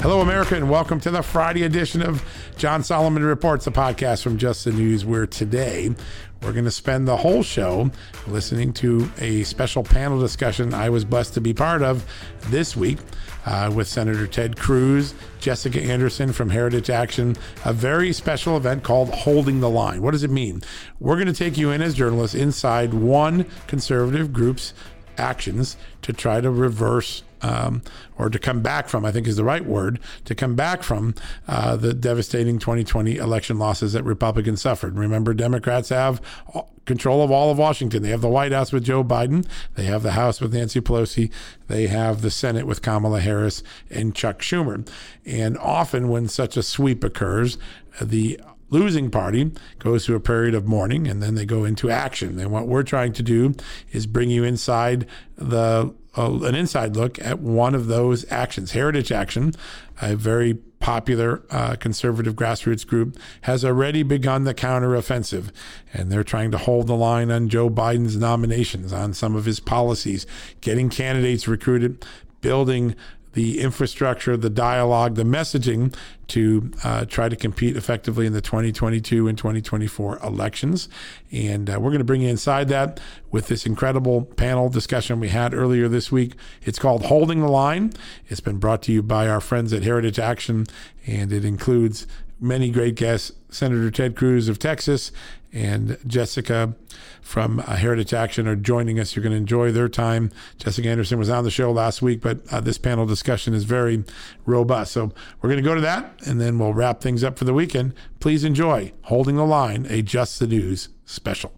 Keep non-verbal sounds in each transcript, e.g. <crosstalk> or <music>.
Hello, America, and welcome to the Friday edition of John Solomon Reports, a podcast from Just the News, where today we're going to spend the whole show listening to a special panel discussion I was blessed to be part of this week uh, with Senator Ted Cruz, Jessica Anderson from Heritage Action, a very special event called Holding the Line. What does it mean? We're going to take you in as journalists inside one conservative group's actions to try to reverse um, or to come back from, I think is the right word, to come back from uh, the devastating 2020 election losses that Republicans suffered. Remember, Democrats have control of all of Washington. They have the White House with Joe Biden, they have the House with Nancy Pelosi, they have the Senate with Kamala Harris and Chuck Schumer. And often, when such a sweep occurs, the losing party goes through a period of mourning and then they go into action. And what we're trying to do is bring you inside the an inside look at one of those actions. Heritage Action, a very popular uh, conservative grassroots group, has already begun the counteroffensive, and they're trying to hold the line on Joe Biden's nominations, on some of his policies, getting candidates recruited, building the infrastructure, the dialogue, the messaging to uh, try to compete effectively in the 2022 and 2024 elections. And uh, we're going to bring you inside that with this incredible panel discussion we had earlier this week. It's called Holding the Line. It's been brought to you by our friends at Heritage Action, and it includes many great guests Senator Ted Cruz of Texas and Jessica from uh, Heritage Action are joining us. You're going to enjoy their time. Jessica Anderson was on the show last week, but uh, this panel discussion is very robust. So we're going to go to that and then we'll wrap things up for the weekend. Please enjoy Holding the Line, a Just the News special.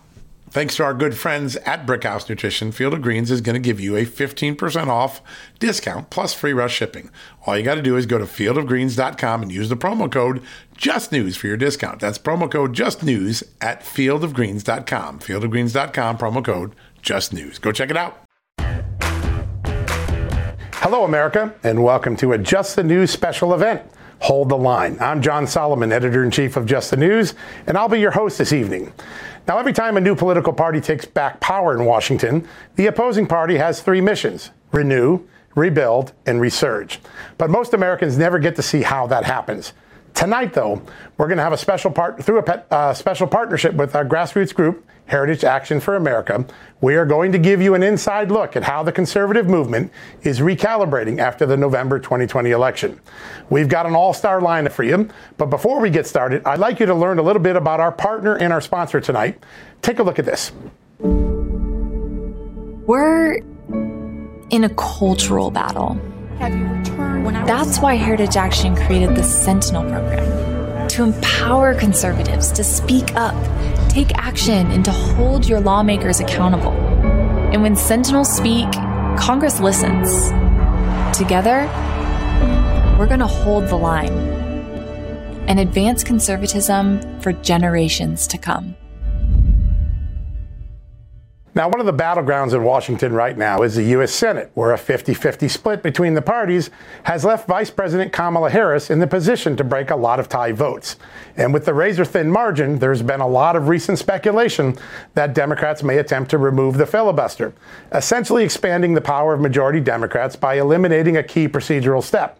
Thanks to our good friends at Brickhouse Nutrition, Field of Greens is going to give you a 15% off discount plus free rush shipping. All you got to do is go to fieldofgreens.com and use the promo code JUSTNEWS for your discount. That's promo code JUSTNEWS at fieldofgreens.com. Fieldofgreens.com, promo code JUSTNEWS. Go check it out. Hello, America, and welcome to a Just the News special event. Hold the line. I'm John Solomon, editor in chief of Just the News, and I'll be your host this evening. Now, every time a new political party takes back power in Washington, the opposing party has three missions renew, rebuild, and resurge. But most Americans never get to see how that happens. Tonight, though, we're going to have a special part through a uh, special partnership with our grassroots group, Heritage Action for America. We are going to give you an inside look at how the conservative movement is recalibrating after the November 2020 election. We've got an all-star lineup for you, but before we get started, I'd like you to learn a little bit about our partner and our sponsor tonight. Take a look at this. We're in a cultural battle have you returned? That's why Heritage Action created the Sentinel program to empower conservatives to speak up, take action, and to hold your lawmakers accountable. And when Sentinels speak, Congress listens. Together, we're going to hold the line and advance conservatism for generations to come. Now, one of the battlegrounds in Washington right now is the U.S. Senate, where a 50 50 split between the parties has left Vice President Kamala Harris in the position to break a lot of tie votes. And with the razor thin margin, there's been a lot of recent speculation that Democrats may attempt to remove the filibuster, essentially expanding the power of majority Democrats by eliminating a key procedural step.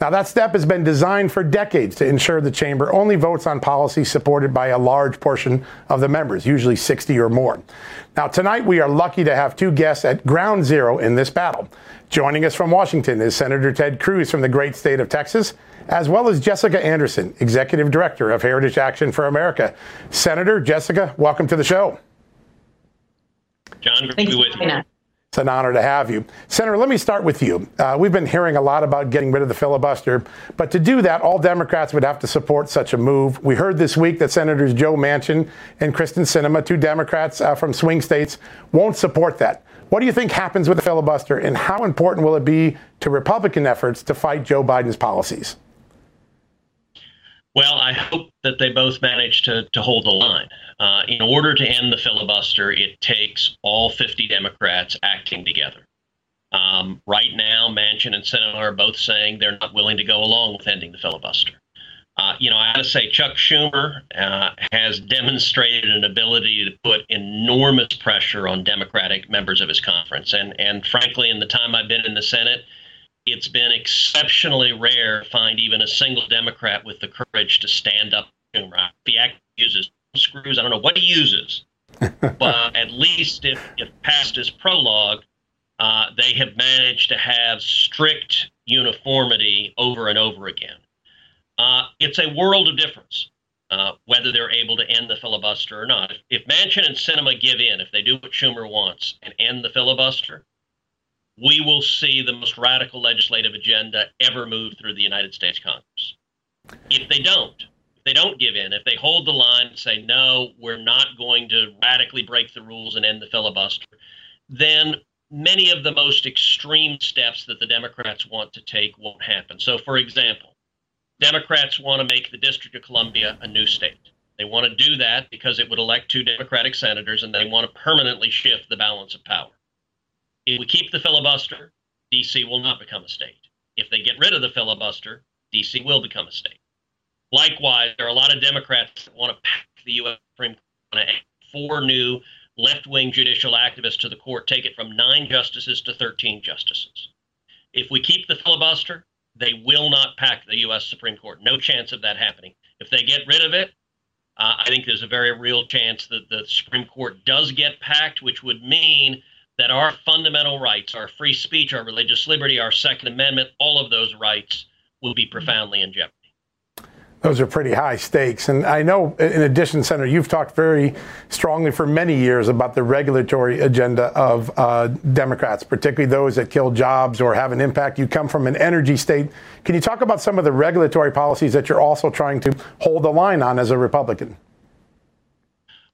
Now, that step has been designed for decades to ensure the chamber only votes on policy supported by a large portion of the members, usually 60 or more. Now, tonight we are lucky to have two guests at ground zero in this battle. Joining us from Washington is Senator Ted Cruz from the great state of Texas, as well as Jessica Anderson, Executive Director of Heritage Action for America. Senator Jessica, welcome to the show. John, great to be with you. It's an honor to have you. Senator, let me start with you. Uh, we've been hearing a lot about getting rid of the filibuster, but to do that, all Democrats would have to support such a move. We heard this week that Senators Joe Manchin and Kyrsten Sinema, two Democrats uh, from swing states, won't support that. What do you think happens with the filibuster, and how important will it be to Republican efforts to fight Joe Biden's policies? Well, I hope that they both manage to, to hold the line. Uh, in order to end the filibuster, it takes all 50 Democrats acting together. Um, right now, Manchin and Sinema are both saying they're not willing to go along with ending the filibuster. Uh, you know, I got to say, Chuck Schumer uh, has demonstrated an ability to put enormous pressure on Democratic members of his conference. And, and frankly, in the time I've been in the Senate, it's been exceptionally rare to find even a single Democrat with the courage to stand up to him. He actually uses screws. I don't know what he uses, <laughs> but at least if, if past his prologue, uh, they have managed to have strict uniformity over and over again. Uh, it's a world of difference uh, whether they're able to end the filibuster or not. If, if Manchin and Sinema give in, if they do what Schumer wants and end the filibuster, we will see the most radical legislative agenda ever move through the United States Congress. If they don't, if they don't give in, if they hold the line and say, no, we're not going to radically break the rules and end the filibuster, then many of the most extreme steps that the Democrats want to take won't happen. So, for example, Democrats want to make the District of Columbia a new state. They want to do that because it would elect two Democratic senators and they want to permanently shift the balance of power. If we keep the filibuster, DC will not become a state. If they get rid of the filibuster, DC will become a state. Likewise, there are a lot of Democrats that want to pack the U.S. Supreme Court and four new left wing judicial activists to the court, take it from nine justices to 13 justices. If we keep the filibuster, they will not pack the U.S. Supreme Court. No chance of that happening. If they get rid of it, uh, I think there's a very real chance that the Supreme Court does get packed, which would mean that our fundamental rights, our free speech, our religious liberty, our Second Amendment, all of those rights will be profoundly in jeopardy. Those are pretty high stakes. And I know, in addition, Senator, you've talked very strongly for many years about the regulatory agenda of uh, Democrats, particularly those that kill jobs or have an impact. You come from an energy state. Can you talk about some of the regulatory policies that you're also trying to hold the line on as a Republican?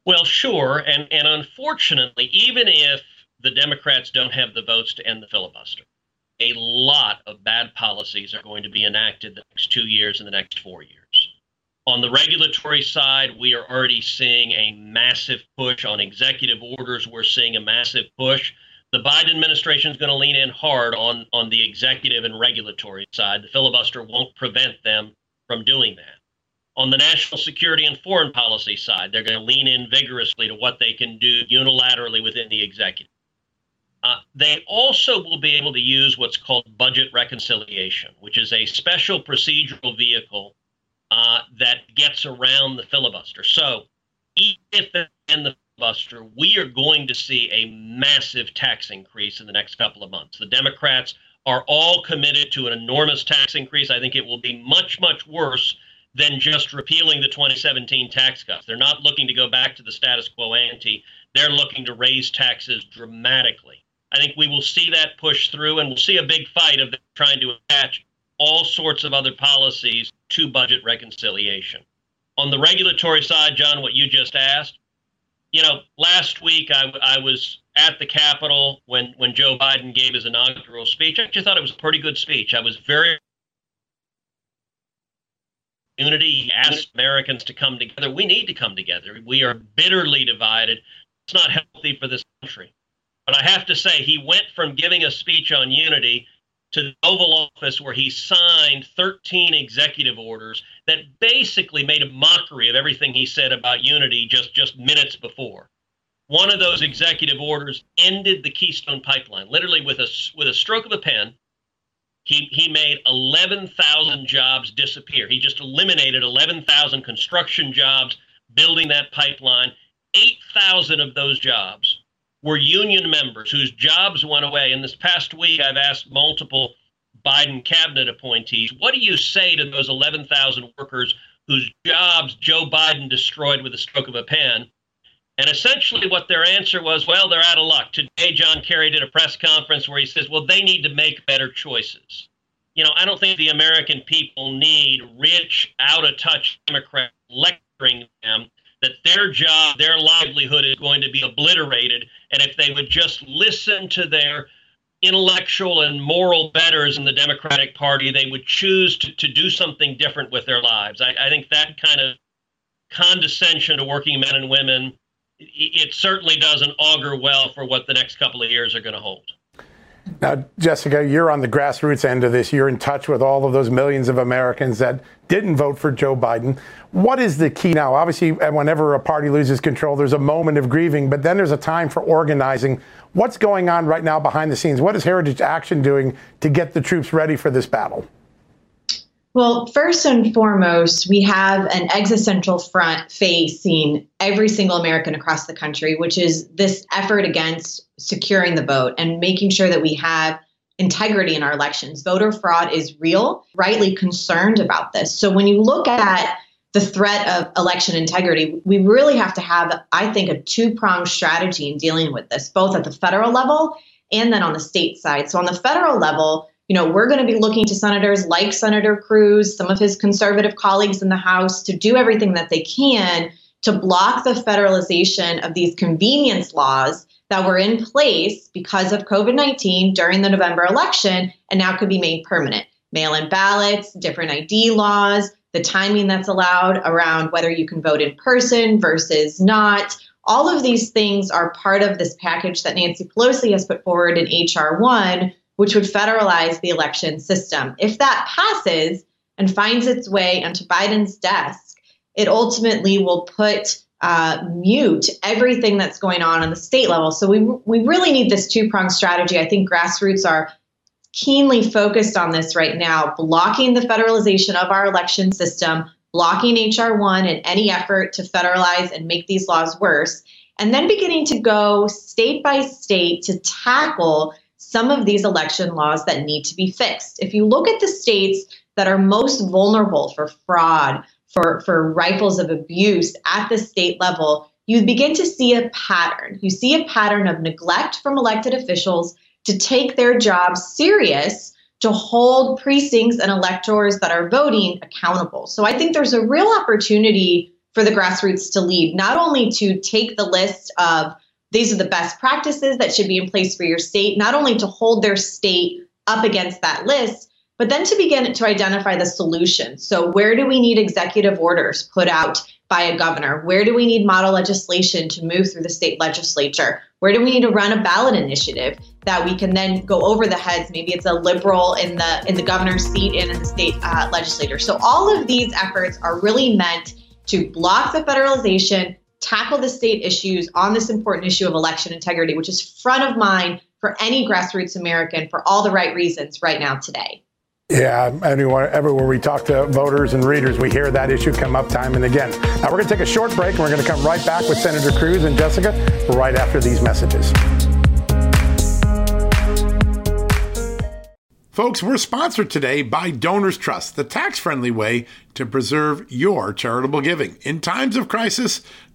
Well, sure. And, and unfortunately, even if the Democrats don't have the votes to end the filibuster. A lot of bad policies are going to be enacted the next two years and the next four years. On the regulatory side, we are already seeing a massive push on executive orders. We're seeing a massive push The Biden administration is going to lean in hard on, on the executive and regulatory side. The filibuster won't prevent them from doing that. On the national security and foreign policy side, they're going to lean in vigorously to what they can do unilaterally within the executive. Uh, they also will be able to use what's called budget reconciliation, which is a special procedural vehicle uh, that gets around the filibuster. So, even if in the filibuster, we are going to see a massive tax increase in the next couple of months. The Democrats are all committed to an enormous tax increase. I think it will be much, much worse than just repealing the 2017 tax cuts. They're not looking to go back to the status quo ante. They're looking to raise taxes dramatically. I think we will see that push through, and we'll see a big fight of trying to attach all sorts of other policies to budget reconciliation. On the regulatory side, John, what you just asked, you know, last week I, I was at the Capitol when, when Joe Biden gave his inaugural speech. I just thought it was a pretty good speech. I was very unity. He asked Americans to come together. We need to come together. We are bitterly divided. It's not healthy for this country. But I have to say, he went from giving a speech on unity to the Oval Office where he signed 13 executive orders that basically made a mockery of everything he said about unity just, just minutes before. One of those executive orders ended the Keystone Pipeline, literally with a, with a stroke of a pen. He, he made 11,000 jobs disappear. He just eliminated 11,000 construction jobs building that pipeline. 8,000 of those jobs were union members whose jobs went away. In this past week, I've asked multiple Biden cabinet appointees, what do you say to those 11,000 workers whose jobs Joe Biden destroyed with a stroke of a pen? And essentially, what their answer was, well, they're out of luck. Today, John Kerry did a press conference where he says, well, they need to make better choices. You know, I don't think the American people need rich, out of touch Democrats lecturing them that their job, their livelihood is going to be obliterated. And if they would just listen to their intellectual and moral betters in the Democratic Party, they would choose to, to do something different with their lives. I, I think that kind of condescension to working men and women, it, it certainly doesn't augur well for what the next couple of years are going to hold. Now, Jessica, you're on the grassroots end of this. You're in touch with all of those millions of Americans that didn't vote for Joe Biden. What is the key now? Obviously, whenever a party loses control, there's a moment of grieving, but then there's a time for organizing. What's going on right now behind the scenes? What is Heritage Action doing to get the troops ready for this battle? Well, first and foremost, we have an existential front facing every single American across the country, which is this effort against securing the vote and making sure that we have integrity in our elections. Voter fraud is real, rightly concerned about this. So when you look at the threat of election integrity, we really have to have, I think, a two pronged strategy in dealing with this, both at the federal level and then on the state side. So on the federal level, you know, we're going to be looking to senators like Senator Cruz, some of his conservative colleagues in the House, to do everything that they can to block the federalization of these convenience laws that were in place because of COVID 19 during the November election and now could be made permanent. Mail in ballots, different ID laws, the timing that's allowed around whether you can vote in person versus not. All of these things are part of this package that Nancy Pelosi has put forward in H.R. 1, which would federalize the election system. If that passes and finds its way onto Biden's desk, it ultimately will put uh, mute everything that's going on on the state level. So we we really need this two pronged strategy. I think grassroots are keenly focused on this right now, blocking the federalization of our election system, blocking HR one and any effort to federalize and make these laws worse, and then beginning to go state by state to tackle some of these election laws that need to be fixed. If you look at the states that are most vulnerable for fraud, for, for rifles of abuse at the state level, you begin to see a pattern. You see a pattern of neglect from elected officials to take their jobs serious to hold precincts and electors that are voting accountable. So I think there's a real opportunity for the grassroots to lead, not only to take the list of these are the best practices that should be in place for your state, not only to hold their state up against that list, but then to begin to identify the solution. So, where do we need executive orders put out by a governor? Where do we need model legislation to move through the state legislature? Where do we need to run a ballot initiative that we can then go over the heads? Maybe it's a liberal in the in the governor's seat and in the state uh, legislature. So all of these efforts are really meant to block the federalization, tackle the state issues on this important issue of election integrity, which is front of mind for any grassroots American for all the right reasons right now today. Yeah, anywhere, everywhere we talk to voters and readers, we hear that issue come up time and again. Now, we're going to take a short break and we're going to come right back with Senator Cruz and Jessica right after these messages. Folks, we're sponsored today by Donors Trust, the tax friendly way to preserve your charitable giving. In times of crisis,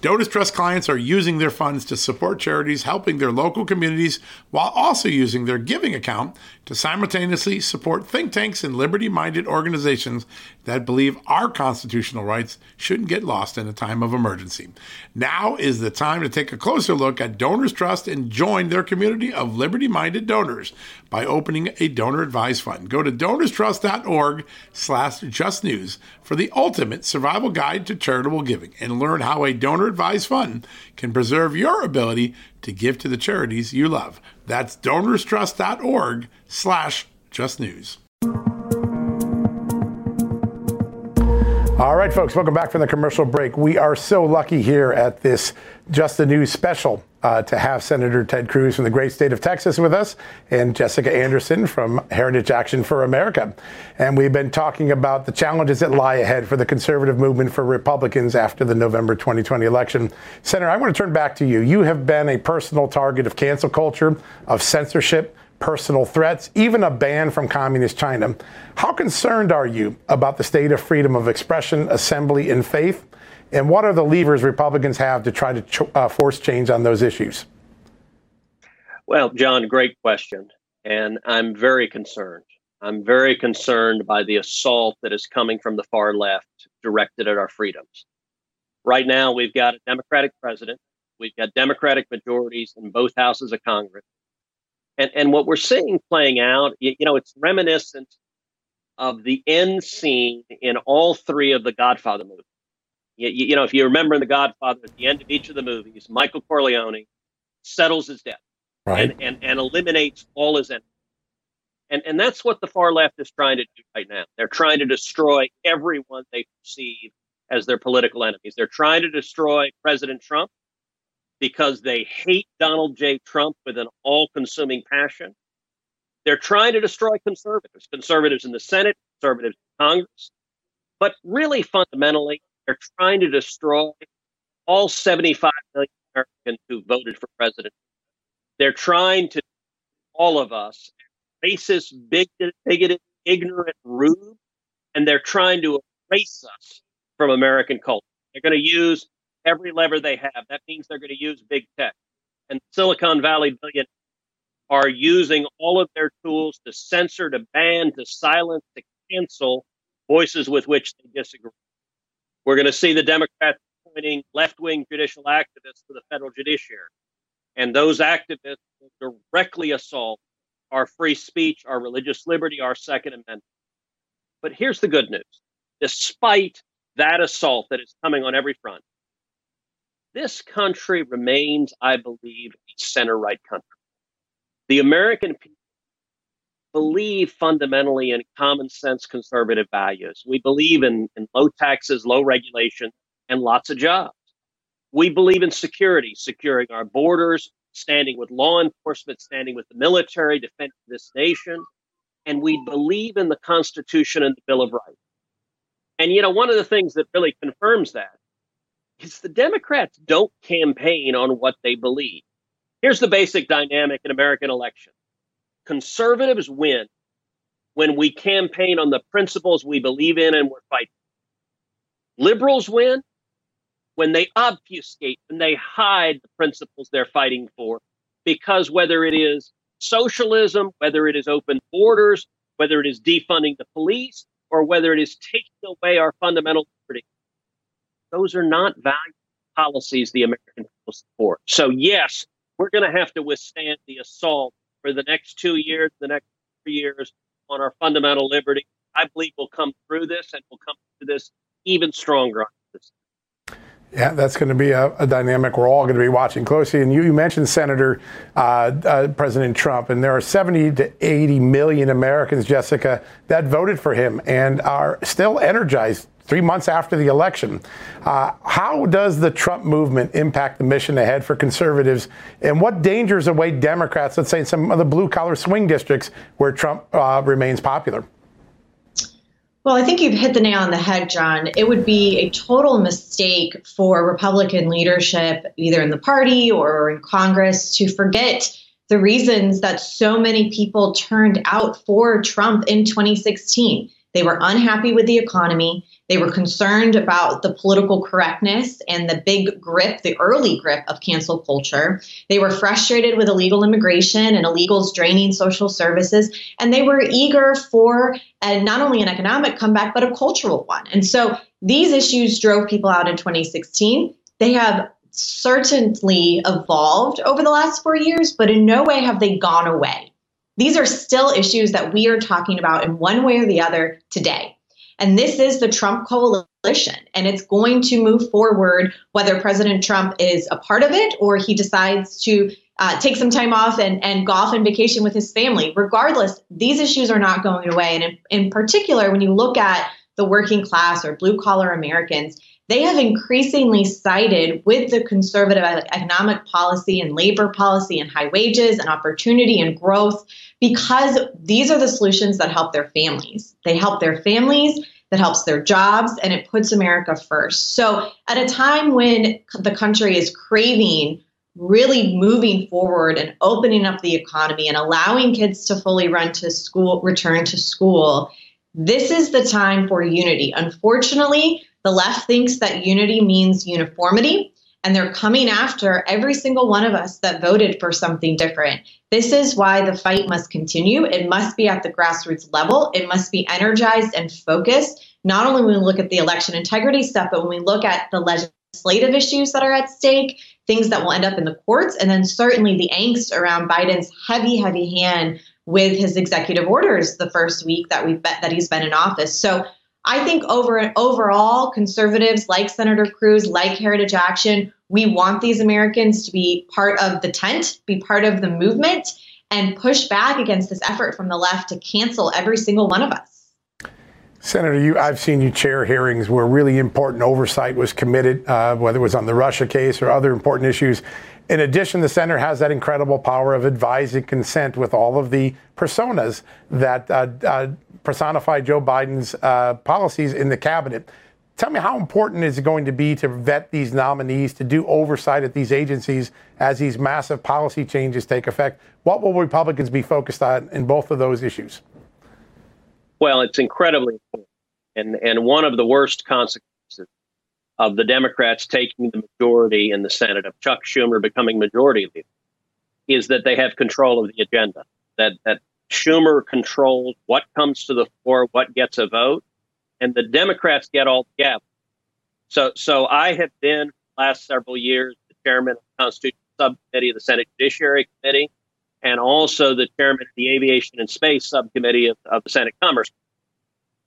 Donors Trust clients are using their funds to support charities helping their local communities while also using their giving account to simultaneously support think tanks and liberty minded organizations that believe our constitutional rights shouldn't get lost in a time of emergency. Now is the time to take a closer look at Donors Trust and join their community of liberty minded donors by opening a donor advised fund. Go to donorstrust.org slash justnews for the ultimate survival guide to charitable giving and learn how a donor advised fund can preserve your ability to give to the charities you love. That's donorstrust.org slash justnews. All right, folks, welcome back from the commercial break. We are so lucky here at this Just the News special uh, to have Senator Ted Cruz from the great state of Texas with us and Jessica Anderson from Heritage Action for America. And we've been talking about the challenges that lie ahead for the conservative movement for Republicans after the November 2020 election. Senator, I want to turn back to you. You have been a personal target of cancel culture, of censorship personal threats, even a ban from communist China. How concerned are you about the state of freedom of expression, assembly, and faith? And what are the levers Republicans have to try to ch- uh, force change on those issues? Well, John, great question. And I'm very concerned. I'm very concerned by the assault that is coming from the far left directed at our freedoms. Right now, we've got a Democratic president, we've got Democratic majorities in both houses of Congress and and what we're seeing playing out, you, know, it's reminiscent of the end scene in all three of the Godfather movies. You, you, know, if you remember in the Godfather, at the end of each of the movies, Michael Corleone settles his debt right. and, and, and eliminates all his enemies. And, and that's what the far left is trying to do right now. They're trying to destroy everyone they perceive as their political enemies. They're trying to destroy President Trump because they hate Donald J. Trump with an all consuming passion. They're trying to destroy conservatives, conservatives in the Senate, conservatives in Congress. But really, fundamentally, they're trying to destroy all 75 million Americans who voted for president. They're trying to, all of us, racist, bigoted, bigoted, ignorant, rude, and they're trying to erase us from American culture. They're going to use every lever they have. That means they're going to use big tech. And Silicon Valley billionaires are using all of their tools to censor, to ban, to silence, to cancel voices with which they disagree. We're going to see the Democrats appointing left wing judicial activists to the federal judiciary. And those activists will directly assault our free speech, our religious liberty, our Second Amendment. But here's the good news despite that assault that is coming on every front, this country remains, I believe, a center right country. The American people believe fundamentally in common sense conservative values. We believe in, in low taxes, low regulation, and lots of jobs. We believe in security, securing our borders, standing with law enforcement, standing with the military, defending this nation. And we believe in the Constitution and the Bill of Rights. And, you know, one of the things that really confirms that is the Democrats don't campaign on what they believe. Here's the basic dynamic in American elections conservatives win when we campaign on the principles we believe in and we're fighting. Liberals win when they obfuscate, and they hide the principles they're fighting for, because whether it is socialism, whether it is open borders, whether it is defunding the police, or whether it is taking away our fundamental liberty. Those are not value policies the American people support. So, yes, we're going to have to withstand the assault for the next two years, the next three years on our fundamental liberty. I believe we'll come through this and we'll come through this even stronger yeah, that's going to be a, a, dynamic we're all going to be watching closely. And you, you mentioned Senator uh, uh, President Trump, and there are 70 to 80 million Americans, Jessica, that voted for him and are still energized three months after the election. Uh, how does the Trump movement impact the mission ahead for conservatives? And what dangers await Democrats, let's say in some of the blue collar swing districts where Trump uh, remains popular? Well, I think you've hit the nail on the head, John. It would be a total mistake for Republican leadership, either in the party or in Congress, to forget the reasons that so many people turned out for Trump in 2016. They were unhappy with the economy. They were concerned about the political correctness and the big grip, the early grip of cancel culture. They were frustrated with illegal immigration and illegals draining social services. And they were eager for a, not only an economic comeback, but a cultural one. And so these issues drove people out in 2016. They have certainly evolved over the last four years, but in no way have they gone away. These are still issues that we are talking about in one way or the other today. And this is the Trump coalition, and it's going to move forward whether President Trump is a part of it or he decides to uh, take some time off and, and golf and vacation with his family. Regardless, these issues are not going away. And in, in particular, when you look at the working class or blue collar Americans, they have increasingly sided with the conservative economic policy and labor policy and high wages and opportunity and growth because these are the solutions that help their families. They help their families, that helps their jobs, and it puts America first. So, at a time when the country is craving really moving forward and opening up the economy and allowing kids to fully run to school, return to school, this is the time for unity. Unfortunately, the left thinks that unity means uniformity and they're coming after every single one of us that voted for something different. This is why the fight must continue. It must be at the grassroots level. It must be energized and focused, not only when we look at the election integrity stuff, but when we look at the legislative issues that are at stake, things that will end up in the courts, and then certainly the angst around Biden's heavy, heavy hand with his executive orders the first week that we've bet that he's been in office. So I think over overall, conservatives like Senator Cruz, like Heritage Action, we want these Americans to be part of the tent, be part of the movement, and push back against this effort from the left to cancel every single one of us. Senator, you, I've seen you chair hearings where really important oversight was committed, uh, whether it was on the Russia case or other important issues. In addition, the center has that incredible power of advising consent with all of the personas that uh, uh, personify Joe Biden's uh, policies in the cabinet. Tell me how important is it going to be to vet these nominees, to do oversight at these agencies as these massive policy changes take effect? What will Republicans be focused on in both of those issues? Well, it's incredibly important. And, and one of the worst consequences of the Democrats taking the majority in the Senate, of Chuck Schumer becoming majority leader, is that they have control of the agenda. That that Schumer controls what comes to the floor, what gets a vote, and the Democrats get all the gab. So, so I have been last several years the chairman of the Constitutional Subcommittee of the Senate Judiciary Committee, and also the chairman of the Aviation and Space Subcommittee of, of the Senate Commerce.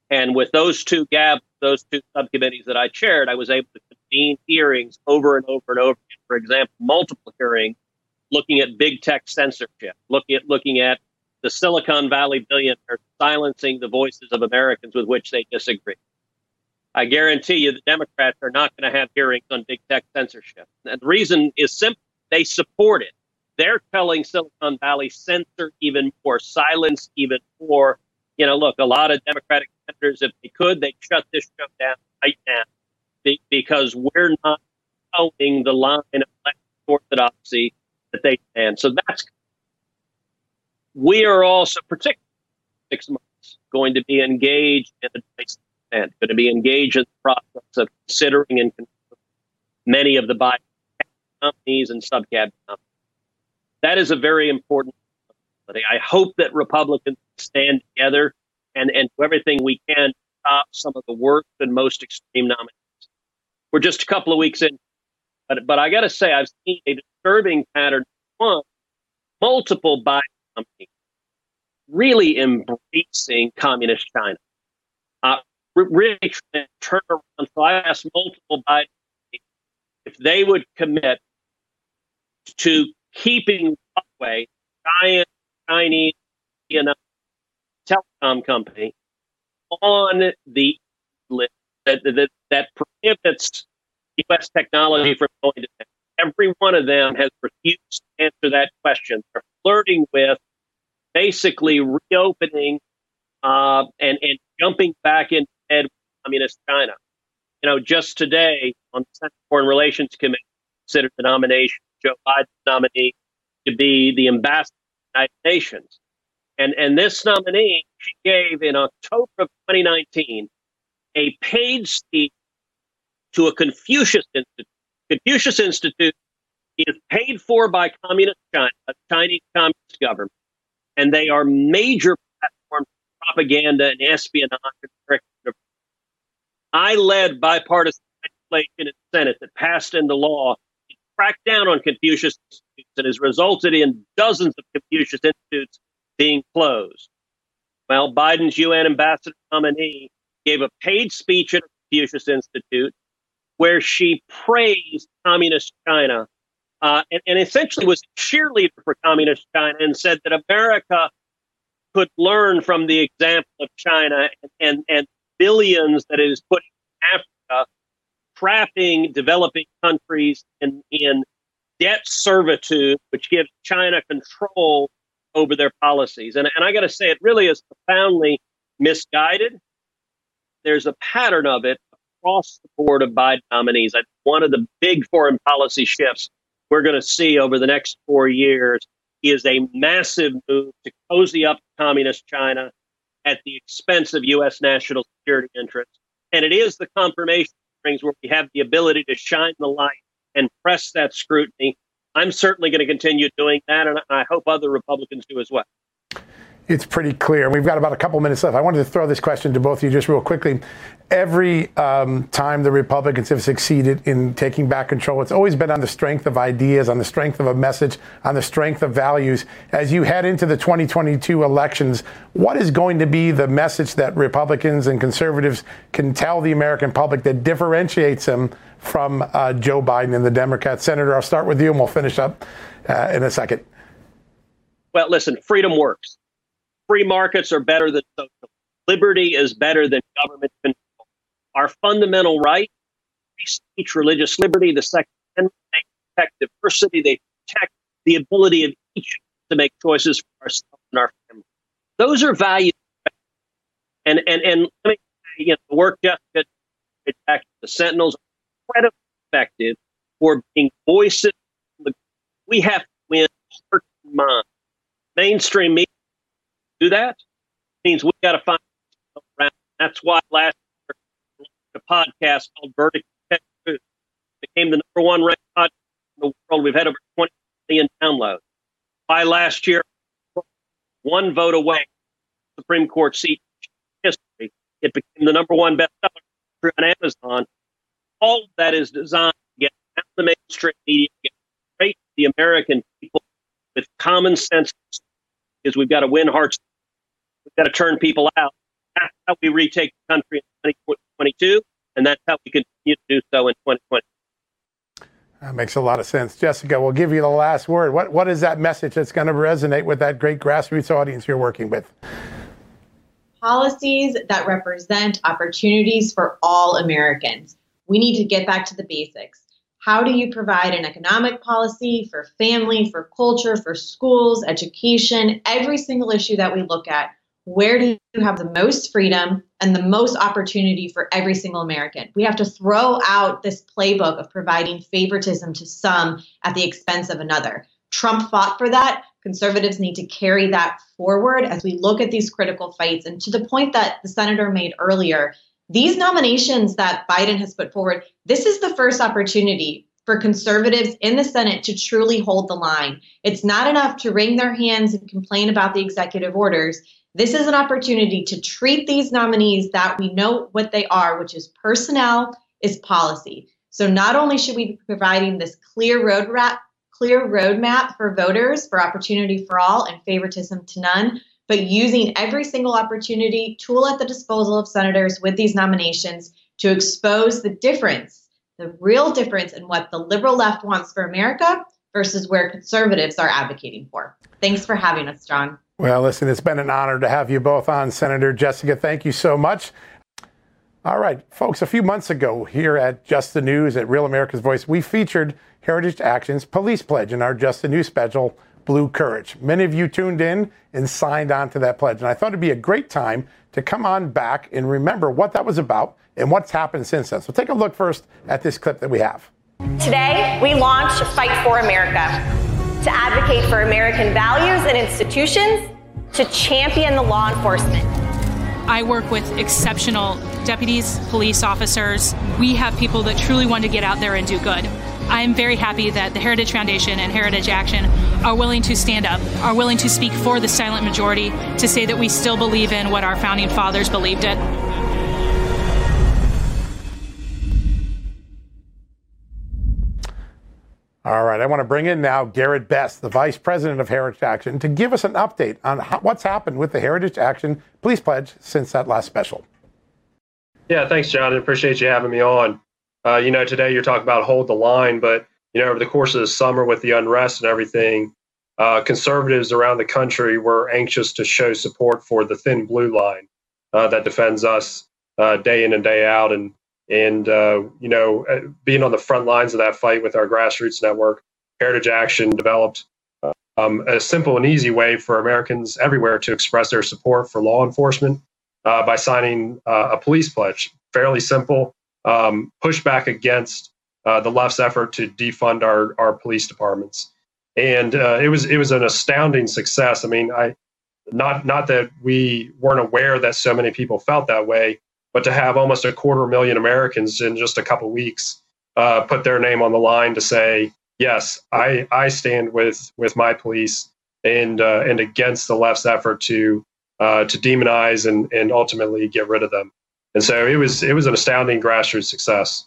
And with those two gaps, those two subcommittees that I chaired, I was able to convene hearings over and over and over. For example, multiple hearings looking at big tech censorship, looking at looking at the Silicon Valley billionaires silencing the voices of Americans with which they disagree. I guarantee you the Democrats are not going to have hearings on big tech censorship. And the reason is simple they support it. They're telling Silicon Valley censor even more, silence even more. You know, look, a lot of Democratic senators, if they could, they'd shut this show down right now because we're not following the line of orthodoxy that they stand. So that's we are also, particularly six months, going to be engaged in the and going to be engaged in the process of considering and many of the Biden companies and subcab companies. That is a very important. I hope that Republicans stand together and, and do everything we can to stop some of the worst and most extreme nominees. We're just a couple of weeks in, but, but I got to say, I've seen a disturbing pattern. One, multiple Biden companies really embracing communist China. Uh, really turn around. So I asked multiple Biden if they would commit to keeping Huawei, giant Chinese you know, telecom company, on the list that, that, that prohibits U.S. technology from going to them. Every one of them has refused to answer that question. They're flirting with basically reopening uh, and, and jumping back into bed with communist China. You know, just today on the Senate Foreign Relations Committee, considered the nomination Joe Biden's nominee to be the ambassador to the United Nations. And, and this nominee, she gave in October of 2019 a paid speech to a Confucius Institute. Confucius Institute is paid for by Communist China, a Chinese Communist government, and they are major platforms for propaganda and espionage. I led bipartisan legislation in the Senate that passed into law to crack down on Confucius Institutes and has resulted in dozens of Confucius Institutes being closed. Well, Biden's UN ambassador nominee gave a paid speech at a Confucius Institute where she praised communist China uh, and, and, essentially was a cheerleader for communist China and said that America could learn from the example of China and, and, and billions that it is putting in Africa, trapping developing countries in, in debt servitude, which gives China control over their policies. And, and I got to say, it really is profoundly misguided. There's a pattern of it across the board of Biden nominees. One of the big foreign policy shifts we're going to see over the next four years is a massive move to cozy up communist China at the expense of U.S. national security interests. And it is the confirmation hearings where we have the ability to shine the light and press that scrutiny I'm certainly going to continue doing that, and I hope other Republicans do as well. It's pretty clear. We've got about a couple minutes left. I wanted to throw this question to both of you just real quickly. Every um, time the Republicans have succeeded in taking back control, it's always been on the strength of ideas, on the strength of a message, on the strength of values. As you head into the 2022 elections, what is going to be the message that Republicans and conservatives can tell the American public that differentiates them from uh, Joe Biden and the Democrats. Senator, I'll start with you and we'll finish up uh, in a second. Well, listen, freedom works. Free markets are better than social. Liberty is better than government control. Our fundamental right, free speech, religious liberty, the Second Amendment, they protect diversity, they protect the ability of each to make choices for ourselves and our family. Those are values. And and and let me you know, the work Jessica back the Sentinels incredibly effective for being voices. We have to win heart. Mainstream media do that means we got to find around. That's why last year a podcast called Verdict became the number one ranked podcast in the world. We've had over 20 million downloads. By last year, one vote away, Supreme Court seat history, it became the number one bestseller on Amazon all of that is designed to get out the mainstream media, get straight the American people with common sense. Because we've got to win hearts, we've got to turn people out. That's how we retake the country in 2022, and that's how we continue to do so in 2020. That makes a lot of sense. Jessica, we'll give you the last word. What, what is that message that's going to resonate with that great grassroots audience you're working with? Policies that represent opportunities for all Americans we need to get back to the basics. How do you provide an economic policy for family, for culture, for schools, education, every single issue that we look at? Where do you have the most freedom and the most opportunity for every single American? We have to throw out this playbook of providing favoritism to some at the expense of another. Trump fought for that. Conservatives need to carry that forward as we look at these critical fights. And to the point that the senator made earlier, these nominations that Biden has put forward, this is the first opportunity for conservatives in the Senate to truly hold the line. It's not enough to wring their hands and complain about the executive orders. This is an opportunity to treat these nominees that we know what they are, which is personnel, is policy. So not only should we be providing this clear road roadmap, clear roadmap for voters for opportunity for all and favoritism to none, but using every single opportunity tool at the disposal of senators with these nominations to expose the difference, the real difference in what the liberal left wants for America versus where conservatives are advocating for. Thanks for having us, John. Well, listen, it's been an honor to have you both on, Senator Jessica. Thank you so much. All right, folks, a few months ago here at Just the News at Real America's Voice, we featured Heritage Action's police pledge in our Just the News special, Blue Courage. Many of you tuned in and signed on to that pledge, and I thought it'd be a great time to come on back and remember what that was about and what's happened since then. So take a look first at this clip that we have. Today, we launch Fight for America to advocate for American values and institutions, to champion the law enforcement. I work with exceptional deputies, police officers. We have people that truly want to get out there and do good. I am very happy that the Heritage Foundation and Heritage Action are willing to stand up, are willing to speak for the silent majority, to say that we still believe in what our founding fathers believed in. All right, I want to bring in now Garrett Bess, the Vice President of Heritage Action, to give us an update on what's happened with the Heritage Action Police Pledge since that last special. Yeah, thanks, John. I appreciate you having me on. Uh, you know, today you're talking about hold the line, but you know, over the course of the summer with the unrest and everything, uh, conservatives around the country were anxious to show support for the thin blue line uh, that defends us uh, day in and day out. And and, uh, you know, uh, being on the front lines of that fight with our grassroots network, Heritage Action developed um, a simple and easy way for Americans everywhere to express their support for law enforcement uh, by signing uh, a police pledge. Fairly simple, um, push back against uh, the left's effort to defund our, our police departments. And uh, it was it was an astounding success. I mean, I not not that we weren't aware that so many people felt that way, but to have almost a quarter million Americans in just a couple weeks uh, put their name on the line to say, yes, I, I stand with with my police and uh, and against the left's effort to uh, to demonize and and ultimately get rid of them. And so it was it was an astounding grassroots success.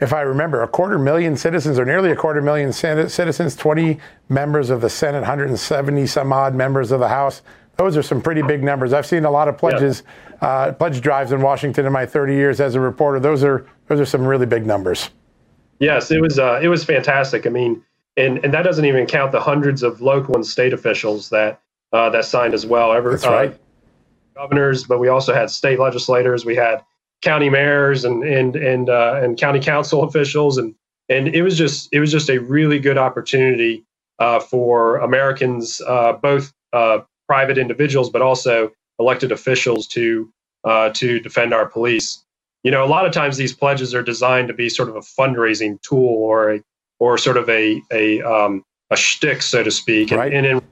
If I remember, a quarter million citizens, or nearly a quarter million citizens, 20 members of the Senate, 170 some odd members of the House. Those are some pretty big numbers. I've seen a lot of pledges, yeah. uh, pledge drives in Washington in my 30 years as a reporter. Those are those are some really big numbers. Yes, it was uh, it was fantastic. I mean, and and that doesn't even count the hundreds of local and state officials that uh, that signed as well. Every, That's right. Uh, governors, but we also had state legislators. We had county mayors and and and uh, and county council <laughs> officials, and and it was just it was just a really good opportunity uh, for Americans, both private individuals, but also elected officials to uh, to defend our police. You know, a lot of times these pledges are designed to be sort of a fundraising tool or a or sort of a a um, a shtick, so to speak. Right. And, and in,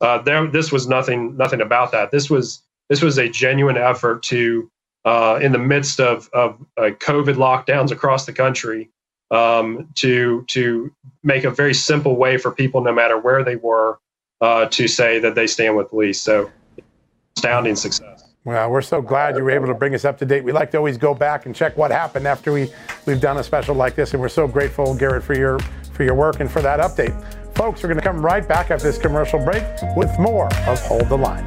uh, there, this was nothing nothing about that. This was this was a genuine effort to, uh, in the midst of of uh, COVID lockdowns across the country, um, to to make a very simple way for people, no matter where they were, uh, to say that they stand with police. So, astounding success. Well, we're so glad you were able to bring us up to date. We like to always go back and check what happened after we we've done a special like this, and we're so grateful, Garrett, for your for your work and for that update. Folks, we're going to come right back after this commercial break with more of Hold the Line.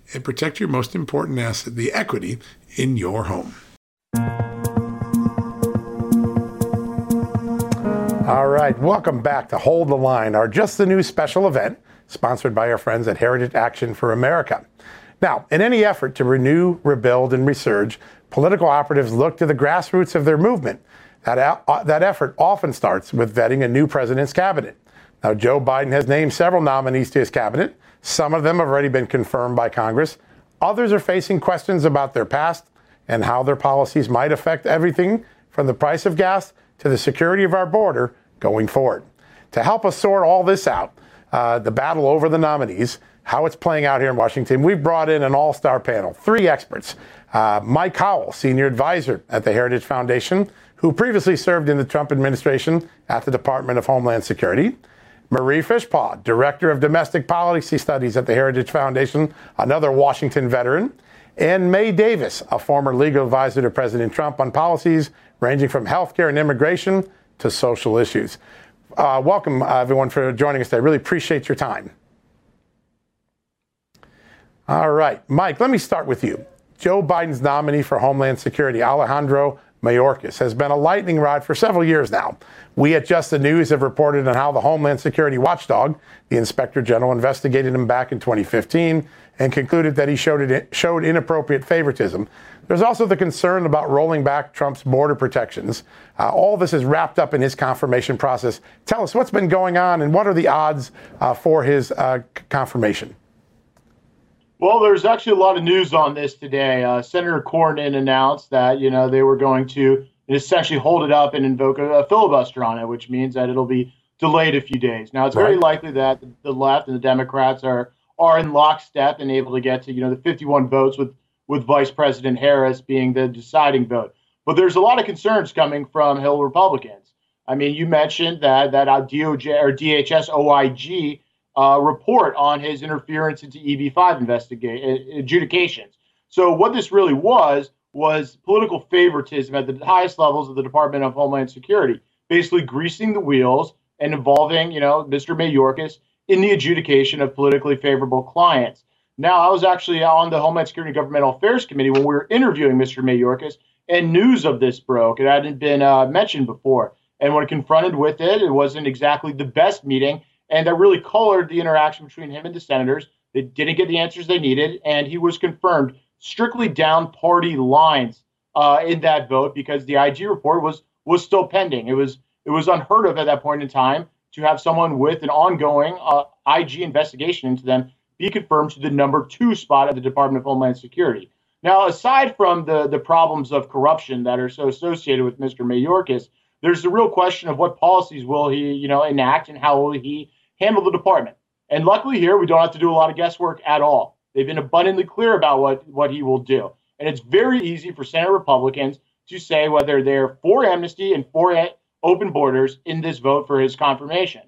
and protect your most important asset, the equity in your home. All right, welcome back to Hold the Line, our Just the News special event sponsored by our friends at Heritage Action for America. Now, in any effort to renew, rebuild, and resurge, political operatives look to the grassroots of their movement. That, uh, that effort often starts with vetting a new president's cabinet. Now, Joe Biden has named several nominees to his cabinet. Some of them have already been confirmed by Congress. Others are facing questions about their past and how their policies might affect everything from the price of gas to the security of our border going forward. To help us sort all this out, uh, the battle over the nominees, how it's playing out here in Washington, we've brought in an all star panel, three experts. Uh, Mike Howell, senior advisor at the Heritage Foundation, who previously served in the Trump administration at the Department of Homeland Security. Marie Fishpaw, Director of Domestic Policy Studies at the Heritage Foundation, another Washington veteran. And May Davis, a former legal advisor to President Trump on policies ranging from healthcare and immigration to social issues. Uh, welcome, uh, everyone, for joining us today. I really appreciate your time. All right, Mike, let me start with you. Joe Biden's nominee for Homeland Security, Alejandro Mayorkas, has been a lightning rod for several years now. We at Just the News have reported on how the Homeland Security watchdog, the Inspector General, investigated him back in 2015 and concluded that he showed, it, showed inappropriate favoritism. There's also the concern about rolling back Trump's border protections. Uh, all this is wrapped up in his confirmation process. Tell us what's been going on and what are the odds uh, for his uh, confirmation? Well, there's actually a lot of news on this today. Uh, Senator Cornyn announced that you know they were going to essentially hold it up and invoke a, a, filibuster on it, which means that it'll be delayed a few days. Now, it's right. very likely that the left and the Democrats are are in lockstep and able to get to you know the 51 votes with with Vice President Harris being the deciding vote. But there's a lot of concerns coming from Hill Republicans. I mean, you mentioned that that DOJ or DHS OIG uh, report on his interference into EB5 investigation adjudications. So what this really was was political favoritism at the highest levels of the Department of Homeland Security, basically greasing the wheels and involving, you know, Mr. Mayorkas in the adjudication of politically favorable clients. Now, I was actually on the Homeland Security Governmental Affairs Committee when we were interviewing Mr. Mayorkas, and news of this broke. It hadn't been uh, mentioned before. And when confronted with it, it wasn't exactly the best meeting and that really colored the interaction between him and the senators. They didn't get the answers they needed, and he was confirmed strictly down party lines uh, in that vote because the IG report was was still pending. It was it was unheard of at that point in time to have someone with an ongoing uh, IG investigation into them be confirmed to the number two spot at the Department of Homeland Security. Now, aside from the the problems of corruption that are so associated with Mr. Mayorkas, there's the real question of what policies will he, you know, enact and how will he handle the department. And luckily here, we don't have to do a lot of guesswork at all. They've been abundantly clear about what, what he will do. And it's very easy for Senate Republicans to say whether they're for amnesty and for open borders in this vote for his confirmation.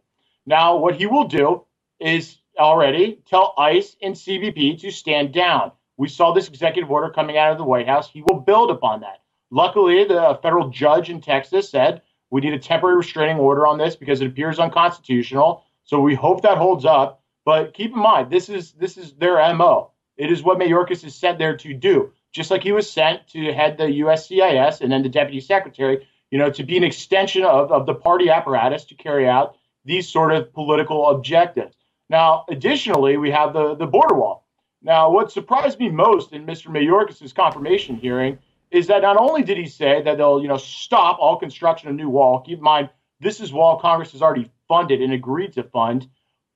Now, what he will do is already tell ICE and CBP to stand down. We saw this executive order coming out of the White House. He will build upon that. Luckily, the federal judge in Texas said we need a temporary restraining order on this because it appears unconstitutional. So we hope that holds up. But keep in mind, this is this is their MO. It is what Mayorkas is sent there to do. Just like he was sent to head the USCIS and then the deputy secretary, you know, to be an extension of, of the party apparatus to carry out these sort of political objectives. Now, additionally, we have the, the border wall. Now, what surprised me most in Mr. Mayorkas' confirmation hearing is that not only did he say that they'll, you know, stop all construction of new wall. Keep in mind, this is wall Congress has already funded and agreed to fund.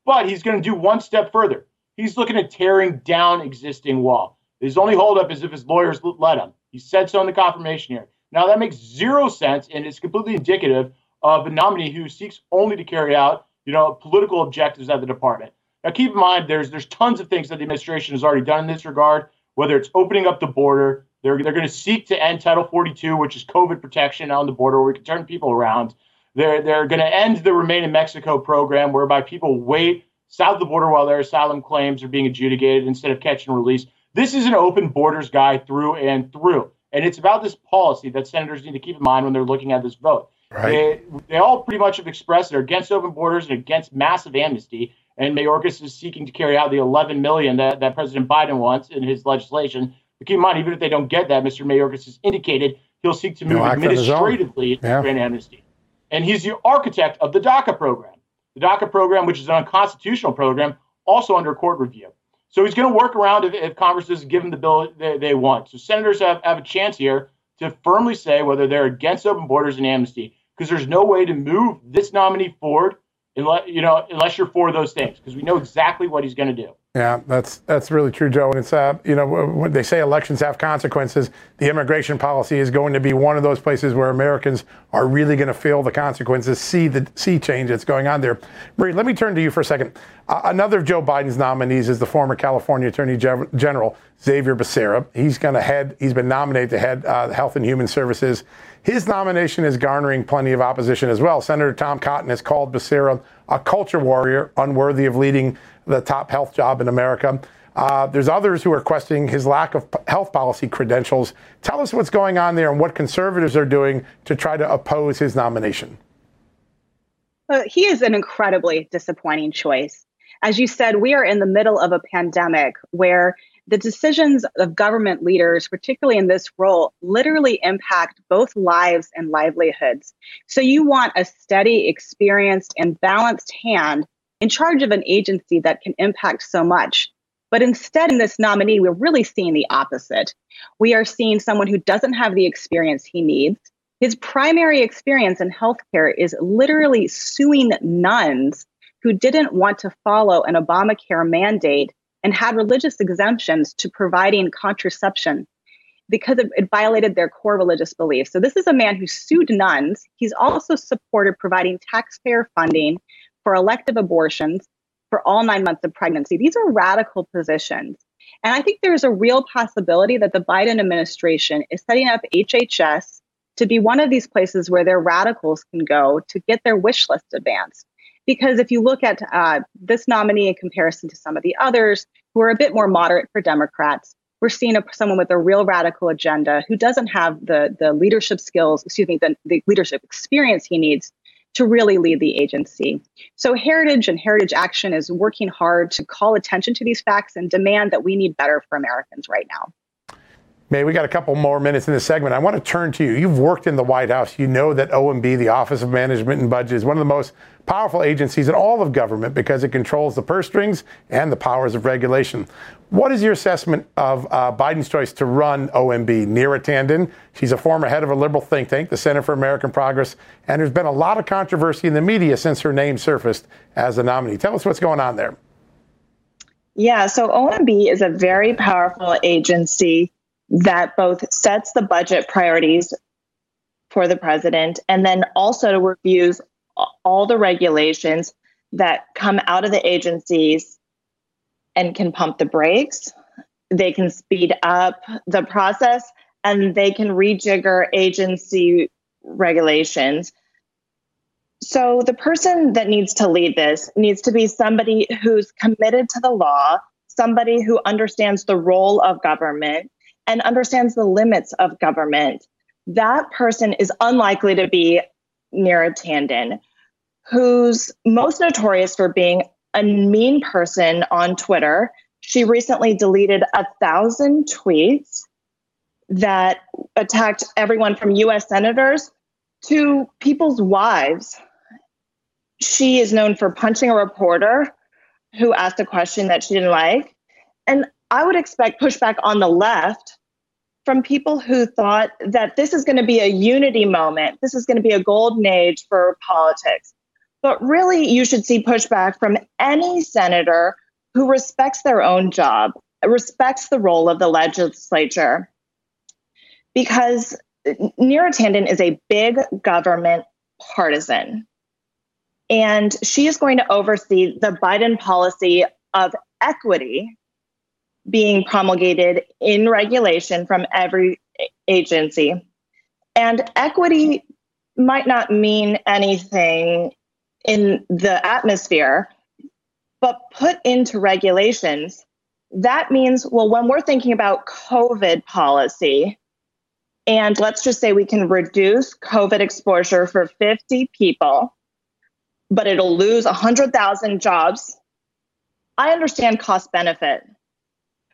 But he's going to do one step further. He's looking at tearing down existing wall. His only holdup is if his lawyers let him. He said so in the confirmation here. Now that makes zero sense and it's completely indicative of a nominee who seeks only to carry out, you know, political objectives at the department. Now, keep in mind, there's there's tons of things that the administration has already done in this regard. Whether it's opening up the border, they're they're going to seek to end Title 42, which is COVID protection on the border, where we can turn people around. They're they're going to end the Remain in Mexico program, whereby people wait south of the border while their asylum claims are being adjudicated instead of catch and release. This is an open borders guy through and through. And it's about this policy that senators need to keep in mind when they're looking at this vote. Right. They, they all pretty much have expressed they're against open borders and against massive amnesty. And Mayorkas is seeking to carry out the 11 million that, that President Biden wants in his legislation. But keep in mind, even if they don't get that, Mr. Mayorkas has indicated he'll seek to move administratively to grant amnesty. And he's the architect of the DACA program. The DACA program, which is an unconstitutional program, also under court review. So he's going to work around if, if Congress doesn't give him the bill they, they want. So senators have, have a chance here to firmly say whether they're against open borders and amnesty, because there's no way to move this nominee forward unless you know unless you're for those things, because we know exactly what he's going to do. Yeah, that's that's really true, Joe. And it's uh, you know when they say elections have consequences, the immigration policy is going to be one of those places where Americans are really going to feel the consequences, see the sea change that's going on there. Marie, let me turn to you for a second. Uh, another of Joe Biden's nominees is the former California Attorney General Xavier Becerra. He's going to head. He's been nominated to head uh, Health and Human Services. His nomination is garnering plenty of opposition as well. Senator Tom Cotton has called Becerra a culture warrior, unworthy of leading the top health job in America. Uh, there's others who are questioning his lack of health policy credentials. Tell us what's going on there and what conservatives are doing to try to oppose his nomination. Well, he is an incredibly disappointing choice. As you said, we are in the middle of a pandemic where the decisions of government leaders, particularly in this role, literally impact both lives and livelihoods. So you want a steady, experienced, and balanced hand in charge of an agency that can impact so much. But instead, in this nominee, we're really seeing the opposite. We are seeing someone who doesn't have the experience he needs. His primary experience in healthcare is literally suing nuns who didn't want to follow an Obamacare mandate and had religious exemptions to providing contraception because it, it, violated their core religious beliefs. So, this is a man who sued nuns. He's also supported providing taxpayer funding for elective abortions for all nine months of pregnancy. These are radical positions. And I think there's a real possibility that the Biden administration is setting up HHS to be one of these places where their radicals can go to get their wish list advanced. Because if you look at uh, this nominee in comparison to some of the others who are a bit more moderate for Democrats, we're seeing a, someone with a real radical agenda who doesn't have the, the leadership skills, excuse me, the, the leadership experience he needs to really lead the agency. So, Heritage and Heritage Action is working hard to call attention to these facts and demand that we need better for Americans right now. May, we got a couple more minutes in this segment. I want to turn to you. You've worked in the White House. You know that OMB, the Office of Management and Budget, is one of the most powerful agencies in all of government because it controls the purse strings and the powers of regulation. What is your assessment of uh, Biden's choice to run OMB? Neera Tanden, she's a former head of a liberal think tank, the Center for American Progress, and there's been a lot of controversy in the media since her name surfaced as a nominee. Tell us what's going on there. Yeah, so OMB is a very powerful agency that both sets the budget priorities for the president and then also reviews all the regulations that come out of the agencies and can pump the brakes. They can speed up the process and they can rejigger agency regulations. So, the person that needs to lead this needs to be somebody who's committed to the law, somebody who understands the role of government, and understands the limits of government, that person is unlikely to be Neera Tanden, who's most notorious for being a mean person on Twitter. She recently deleted a thousand tweets that attacked everyone from US senators to people's wives. She is known for punching a reporter who asked a question that she didn't like. And I would expect pushback on the left from people who thought that this is going to be a unity moment. This is going to be a golden age for politics. But really, you should see pushback from any senator who respects their own job, respects the role of the legislature. Because Neera Tanden is a big government partisan. And she is going to oversee the Biden policy of equity being promulgated in regulation from every agency. And equity might not mean anything in the atmosphere, but put into regulations, that means, well, when we're thinking about COVID policy, and let's just say we can reduce COVID exposure for 50 people, but it'll lose 100,000 jobs. I understand cost benefit.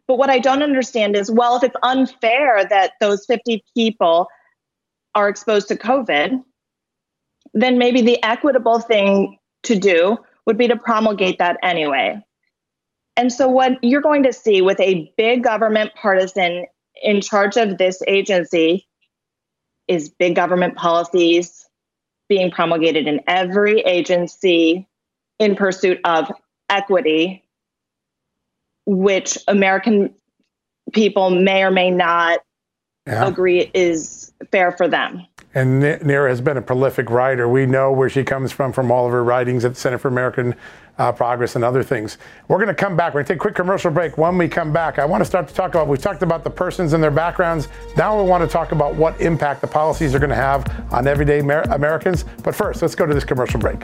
But what I don't understand is well, if it's unfair that those 50 people are exposed to COVID, then maybe the equitable thing to do would be to promulgate that anyway. And so, what you're going to see with a big government partisan in charge of this agency is big government policies being promulgated in every agency in pursuit of equity, which American people may or may not yeah. agree is fair for them. And Neera has been a prolific writer. We know where she comes from from all of her writings at the Center for American uh, Progress and other things. We're going to come back. We're going to take a quick commercial break. When we come back, I want to start to talk about, we've talked about the persons and their backgrounds. Now we want to talk about what impact the policies are going to have on everyday Amer- Americans. But first, let's go to this commercial break.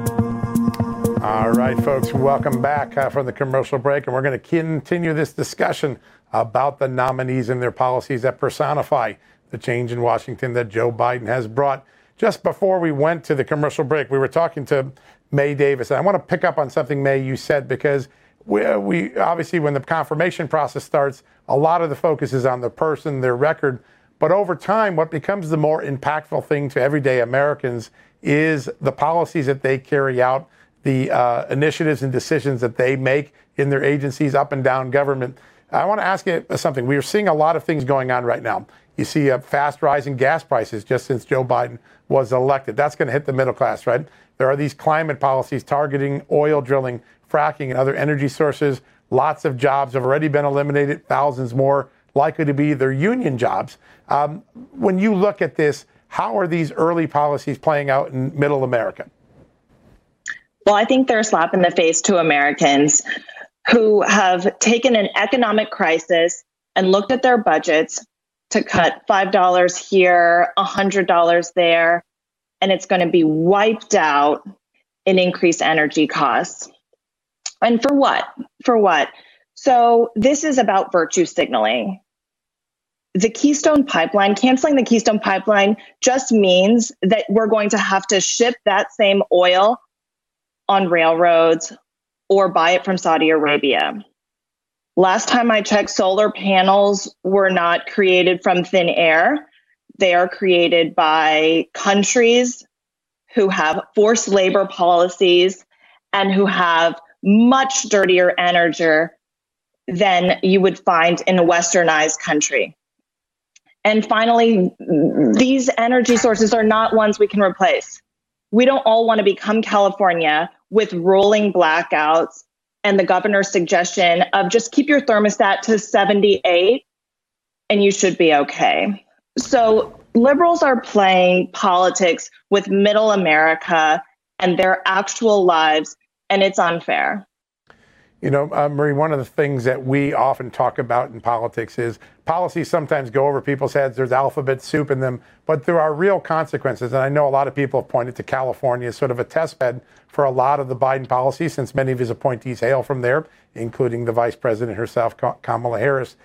All right, folks, welcome back uh, from the commercial break, and we're going to continue this discussion about the nominees and their policies that personify the change in Washington that Joe Biden has brought. Just before we went to the commercial break, we were talking to May Davis. And I want to pick up on something, May, you said, because we, we obviously, when the confirmation process starts, a lot of the focus is on the person, their record. But over time, what becomes the more impactful thing to everyday Americans is the policies that they carry out, the uh, initiatives and decisions that they make in their agencies up and down government. I want to ask you something. We are seeing a lot of things going on right now. You see a fast rising gas prices just since Joe Biden was elected. That's going to hit the middle class, right? There are these climate policies targeting oil drilling, fracking, and other energy sources. Lots of jobs have already been eliminated, thousands more likely to be their union jobs. Um, when you look at this, how are these early policies playing out in middle America? Well, I think they're a slap in the face to Americans who have taken an economic crisis and looked at their budgets to cut $5 here, $100 there, and it's going to be wiped out in increased energy costs. And for what? For what? So, this is about virtue signaling. The Keystone Pipeline, canceling the Keystone Pipeline just means that we're going to have to ship that same oil on railroads or buy it from Saudi Arabia. Last time I checked, solar panels were not created from thin air. They are created by countries who have forced labor policies and who have much dirtier energy than you would find in a westernized country. And finally, these energy sources are not ones we can replace. We don't all want to become California with rolling blackouts and the governor's suggestion of just keep your thermostat to 78 and you should be okay. So liberals are playing politics with middle America and their actual lives, and it's unfair. You know, uh, Marie, one of the things that we often talk about in politics is policies sometimes go over people's heads. There's alphabet soup in them, but there are real consequences. And I know a lot of people have pointed to California as sort of a test bed for a lot of the Biden policies, since many of his appointees hail from there, including the vice president herself, Kamala Harris.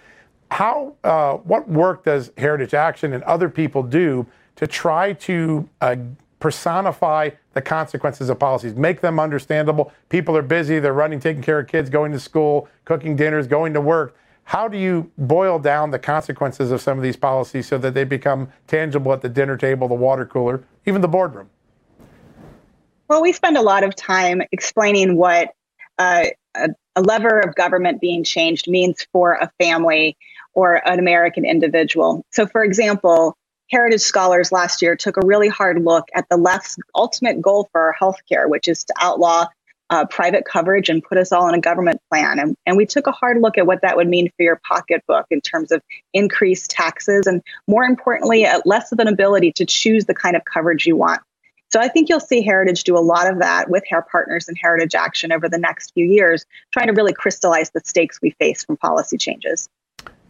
How, uh, what work does Heritage Action and other people do to try to uh, personify the consequences of policies, make them understandable. People are busy, they're running, taking care of kids, going to school, cooking dinners, going to work. How do you boil down the consequences of some of these policies so that they become tangible at the dinner table, the water cooler, even the boardroom? Well, we spend a lot of time explaining what uh, a, a lever of government being changed means for a family or an American individual. So, for example, Heritage Scholars last year took a really hard look at the left's ultimate goal for our healthcare, which is to outlaw uh, private coverage and put us all in a government plan. And, and we took a hard look at what that would mean for your pocketbook in terms of increased taxes and, more importantly, at less of an ability to choose the kind of coverage you want. So I think you'll see Heritage do a lot of that with Hair Partners and Heritage Action over the next few years, trying to really crystallize the stakes we face from policy changes.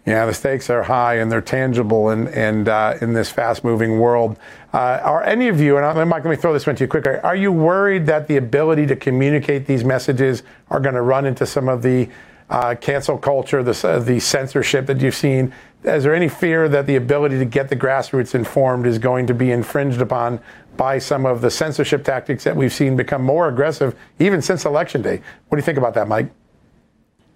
Yeah, the stakes are high and they're tangible and and uh, in this fast-moving world. Uh, are any of you, and I'm, Mike, let me throw this one to you quickly, are you worried that the ability to communicate these messages are going to run into some of the uh, cancel culture, the, the censorship that you've seen? Is there any fear that the ability to get the grassroots informed is going to be infringed upon by some of the censorship tactics that we've seen become more aggressive even since Election Day? What do you think about that, Mike?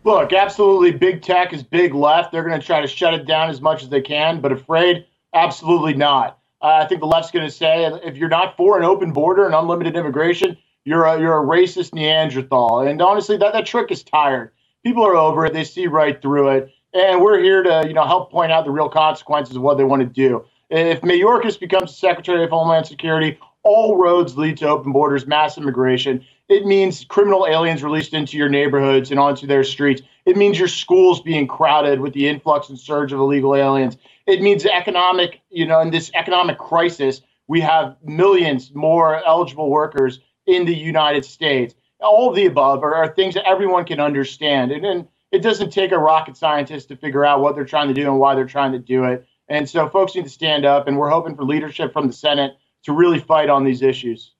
Look, absolutely, big tech is big left. They're going to try to shut it down as much as they can, but afraid, absolutely not. Uh, I think the left's going to say if you're not for an open border and unlimited immigration, you're a, you're a racist Neanderthal. And honestly, that, that trick is tired. People are over it. They see right through it. And we're here to you know help point out the real consequences of what they want to do. If Mayorkas becomes Secretary of Homeland Security, all roads lead to open borders, mass immigration. It means criminal aliens released into your neighborhoods and onto their streets. It means your schools being crowded with the influx and surge of illegal aliens. It means economic, you know, in this economic crisis, we have millions more eligible workers in the United States. All of the above are, are things that everyone can understand. And, and it doesn't take a rocket scientist to figure out what they're trying to do and why they're trying to do it. And so folks need to stand up, and we're hoping for leadership from the Senate to really fight on these issues.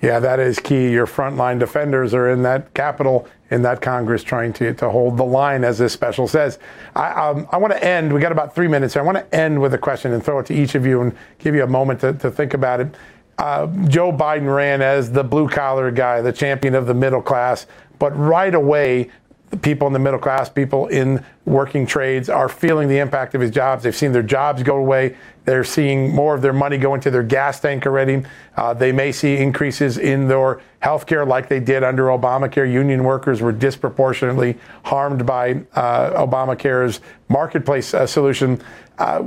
Yeah, that is key. Your frontline defenders are in that Capitol, in that Congress, trying to, to hold the line, as this special says. I, um, I want to end, we got about three minutes here. I want to end with a question and throw it to each of you and give you a moment to, to think about it. Uh, Joe Biden ran as the blue collar guy, the champion of the middle class, but right away, people in the middle class, people in working trades are feeling the impact of his jobs. They've seen their jobs go away. They're seeing more of their money go into their gas tank already. Uh, they may see increases in their health care like they did under Obamacare. Union workers were disproportionately harmed by uh, Obamacare's marketplace uh, solution. Uh,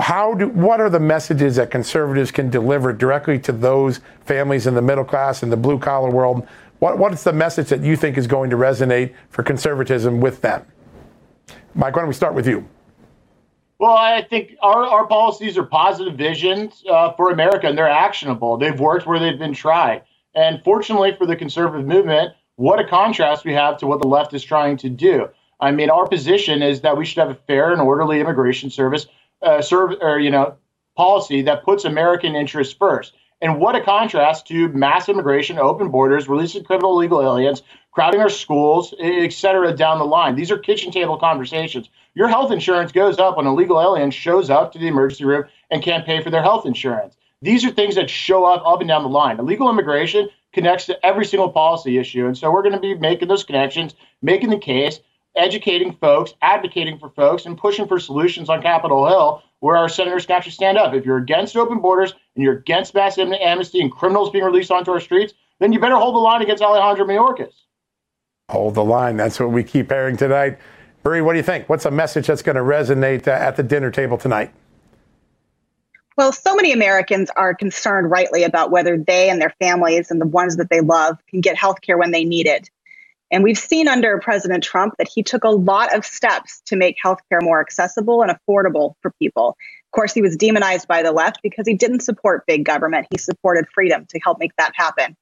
how do, what are the messages that conservatives can deliver directly to those families in the middle class and the blue collar world? What, what's the message that you think is going to resonate for conservatism with them? Mike, why don't we start with you? Well, I think our, our policies are positive visions uh, for America and they're actionable. They've worked where they've been tried. And fortunately for the conservative movement, what a contrast we have to what the left is trying to do. I mean, our position is that we should have a fair and orderly immigration service, uh, serve, or, you know, policy that puts American interests first. And what a contrast to mass immigration, open borders, releasing criminal illegal aliens, crowding our schools, et cetera, down the line. These are kitchen table conversations. Your health insurance goes up when a legal alien shows up to the emergency room and can't pay for their health insurance. These are things that show up up and down the line. Illegal immigration connects to every single policy issue. And so we're going to be making those connections, making the case, educating folks, advocating for folks, and pushing for solutions on Capitol Hill where our senators can actually stand up. If you're against open borders and you're against mass amnesty and criminals being released onto our streets, then you better hold the line against Alejandro Mayorkas. Hold the line. That's what we keep hearing tonight. Marie, what do you think? What's a message that's going to resonate uh, at the dinner table tonight? Well, so many Americans are concerned rightly about whether they and their families and the ones that they love can get health care when they need it. And we've seen under President Trump that he took a lot of steps to make healthcare more accessible and affordable for people. Of course, he was demonized by the left because he didn't support big government. He supported freedom to help make that happen.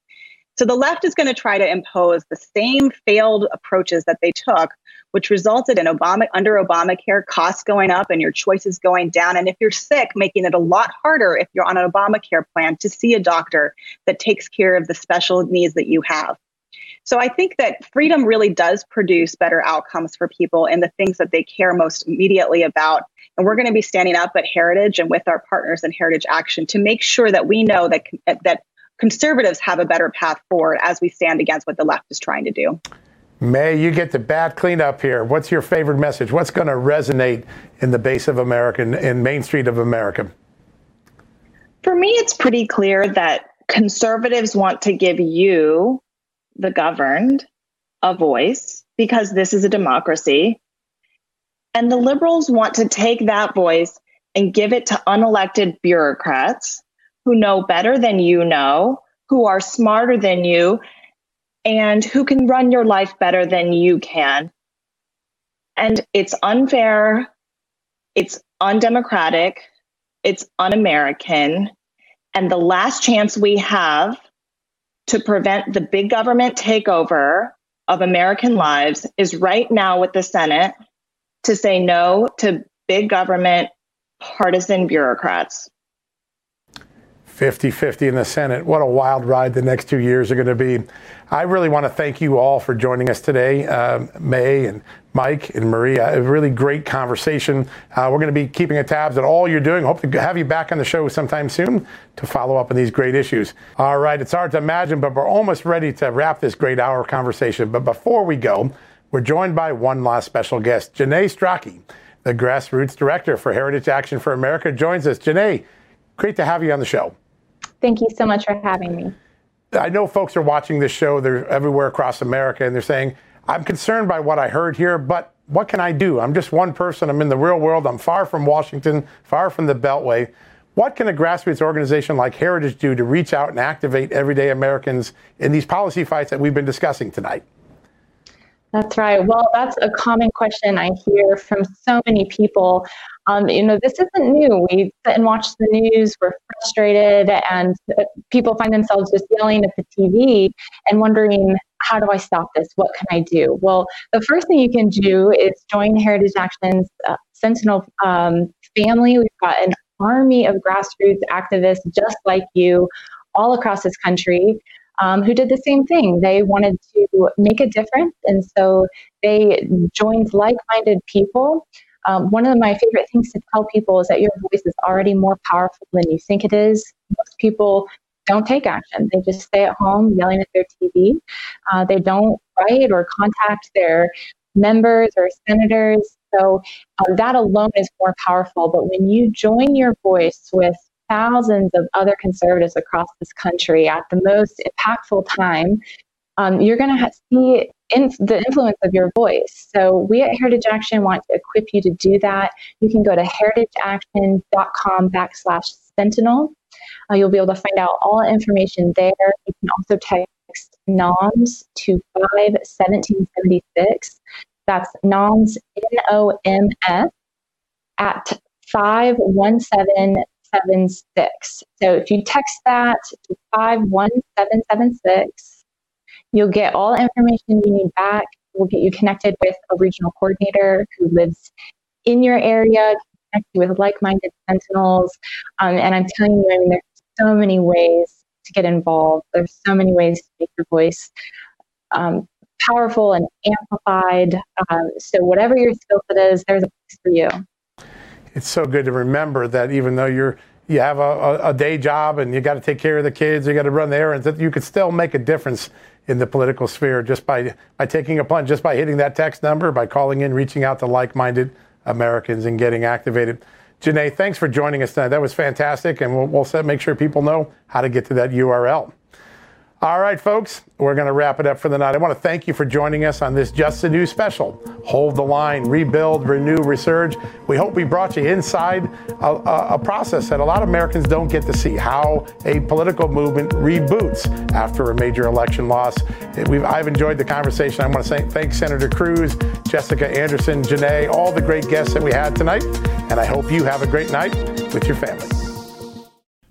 So the left is going to try to impose the same failed approaches that they took, which resulted in Obama under Obamacare costs going up and your choices going down. And if you're sick, making it a lot harder if you're on an Obamacare plan to see a doctor that takes care of the special needs that you have. So I think that freedom really does produce better outcomes for people and the things that they care most immediately about. And we're going to be standing up at Heritage and with our partners in Heritage Action to make sure that we know that uh, that conservatives have a better path forward as we stand against what the left is trying to do. May, you get the bat cleanup here. What's your favorite message? What's going to resonate in the base of America, in Main Street of America? For me, it's pretty clear that conservatives want to give you the governed a voice because this is a democracy. And the liberals want to take that voice and give it to unelected bureaucrats who know better than you know, who are smarter than you, and who can run your life better than you can. And it's unfair, it's undemocratic, it's un American. And the last chance we have to prevent the big government takeover of American lives is right now with the Senate to say no to big government partisan bureaucrats. 50 50 in the Senate. What a wild ride the next two years are going to be. I really want to thank you all for joining us today, uh, May and Mike and Maria. A really great conversation. Uh, we're going to be keeping a tabs on all you're doing. Hope to have you back on the show sometime soon to follow up on these great issues. All right, it's hard to imagine, but we're almost ready to wrap this great hour conversation. But before we go, we're joined by one last special guest, Janae Stracke, the grassroots director for Heritage Action for America, joins us. Janae, great to have you on the show. Thank you so much for having me. I know folks are watching this show, they're everywhere across America, and they're saying, I'm concerned by what I heard here, but what can I do? I'm just one person. I'm in the real world. I'm far from Washington, far from the Beltway. What can a grassroots organization like Heritage do to reach out and activate everyday Americans in these policy fights that we've been discussing tonight? That's right. Well, that's a common question I hear from so many people. Um, you know, this isn't new. We sit and watch the news, we're frustrated, and people find themselves just yelling at the TV and wondering, how do I stop this? What can I do? Well, the first thing you can do is join Heritage Action's uh, Sentinel um, family. We've got an army of grassroots activists just like you all across this country um, who did the same thing. They wanted to make a difference, and so they joined like minded people. Um, one of my favorite things to tell people is that your voice is already more powerful than you think it is. Most people don't take action. They just stay at home yelling at their TV. Uh, they don't write or contact their members or senators. So um, that alone is more powerful. But when you join your voice with thousands of other conservatives across this country at the most impactful time, um, you're going to see in- the influence of your voice. So we at Heritage Action want to equip you to do that. You can go to heritageaction.com backslash sentinel. Uh, you'll be able to find out all information there. You can also text NOMS to 51776. That's NOMS, N-O-M-S, at 51776. So if you text that to 51776, you'll get all information you need back. We'll get you connected with a regional coordinator who lives in your area, connect with like minded sentinels. Um, and I'm telling you, I mean, there's so many ways to get involved, there's so many ways to make your voice. Um, powerful and amplified. Um, so, whatever your skill set is, there's a place for you it's so good to remember that even though you're you have a, a day job and you got to take care of the kids, you got to run the errands, that you could still make a difference in the political sphere just by by taking a plunge, just by hitting that text number, by calling in, reaching out to like-minded Americans, and getting activated. Janae, thanks for joining us tonight. That was fantastic, and we'll, we'll set, make sure people know how to get to that URL. All right, folks, we're going to wrap it up for the night. I want to thank you for joining us on this Just the News special. Hold the line, rebuild, renew, resurge. We hope we brought you inside a, a, a process that a lot of Americans don't get to see how a political movement reboots after a major election loss. We've, I've enjoyed the conversation. I want to say, thank Senator Cruz, Jessica Anderson, Janae, all the great guests that we had tonight. And I hope you have a great night with your family.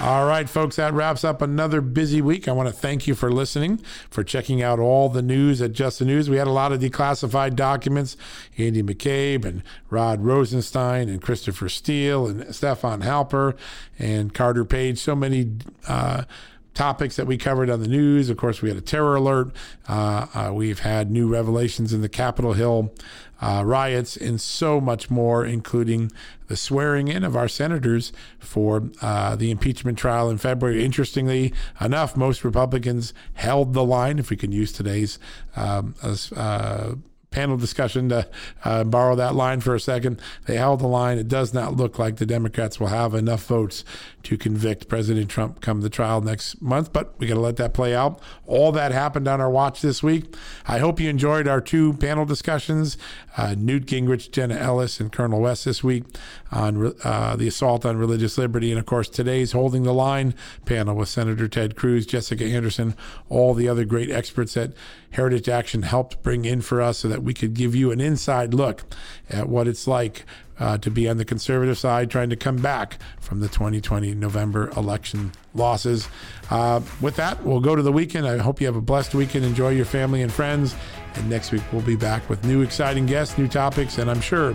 All right, folks, that wraps up another busy week. I want to thank you for listening, for checking out all the news at Just the News. We had a lot of declassified documents Andy McCabe and Rod Rosenstein and Christopher Steele and Stefan Halper and Carter Page. So many. Uh, topics that we covered on the news. Of course, we had a terror alert. Uh, uh, we've had new revelations in the Capitol Hill uh, riots, and so much more, including the swearing in of our senators for uh, the impeachment trial in February. Interestingly enough, most Republicans held the line, if we can use today's um, uh, panel discussion to uh, borrow that line for a second. They held the line. It does not look like the Democrats will have enough votes to convict President Trump come the trial next month, but we got to let that play out. All that happened on our watch this week. I hope you enjoyed our two panel discussions uh, Newt Gingrich, Jenna Ellis, and Colonel West this week on uh, the assault on religious liberty. And of course, today's Holding the Line panel with Senator Ted Cruz, Jessica Anderson, all the other great experts that Heritage Action helped bring in for us so that we could give you an inside look at what it's like uh, to be on the conservative side, trying to come back from the 2020 November election losses. Uh, with that, we'll go to the weekend. I hope you have a blessed weekend. Enjoy your family and friends. And next week, we'll be back with new exciting guests, new topics, and I'm sure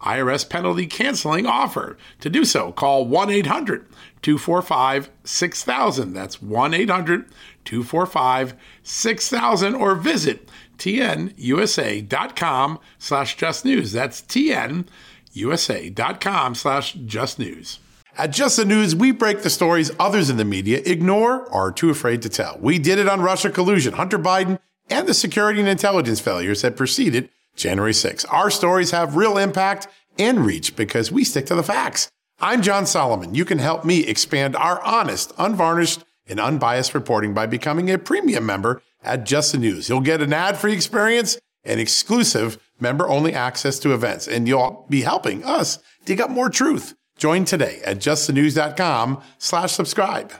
IRS penalty canceling offer. To do so, call 1 800 245 6000. That's 1 800 245 6000 or visit tnusa.com slash just news. That's tnusa.com slash just news. At Just the News, we break the stories others in the media ignore or are too afraid to tell. We did it on Russia collusion, Hunter Biden, and the security and intelligence failures that preceded January 6. Our stories have real impact and reach because we stick to the facts. I'm John Solomon. You can help me expand our honest, unvarnished, and unbiased reporting by becoming a premium member at Just the News. You'll get an ad-free experience and exclusive member-only access to events, and you'll be helping us dig up more truth. Join today at justthenews.com slash subscribe.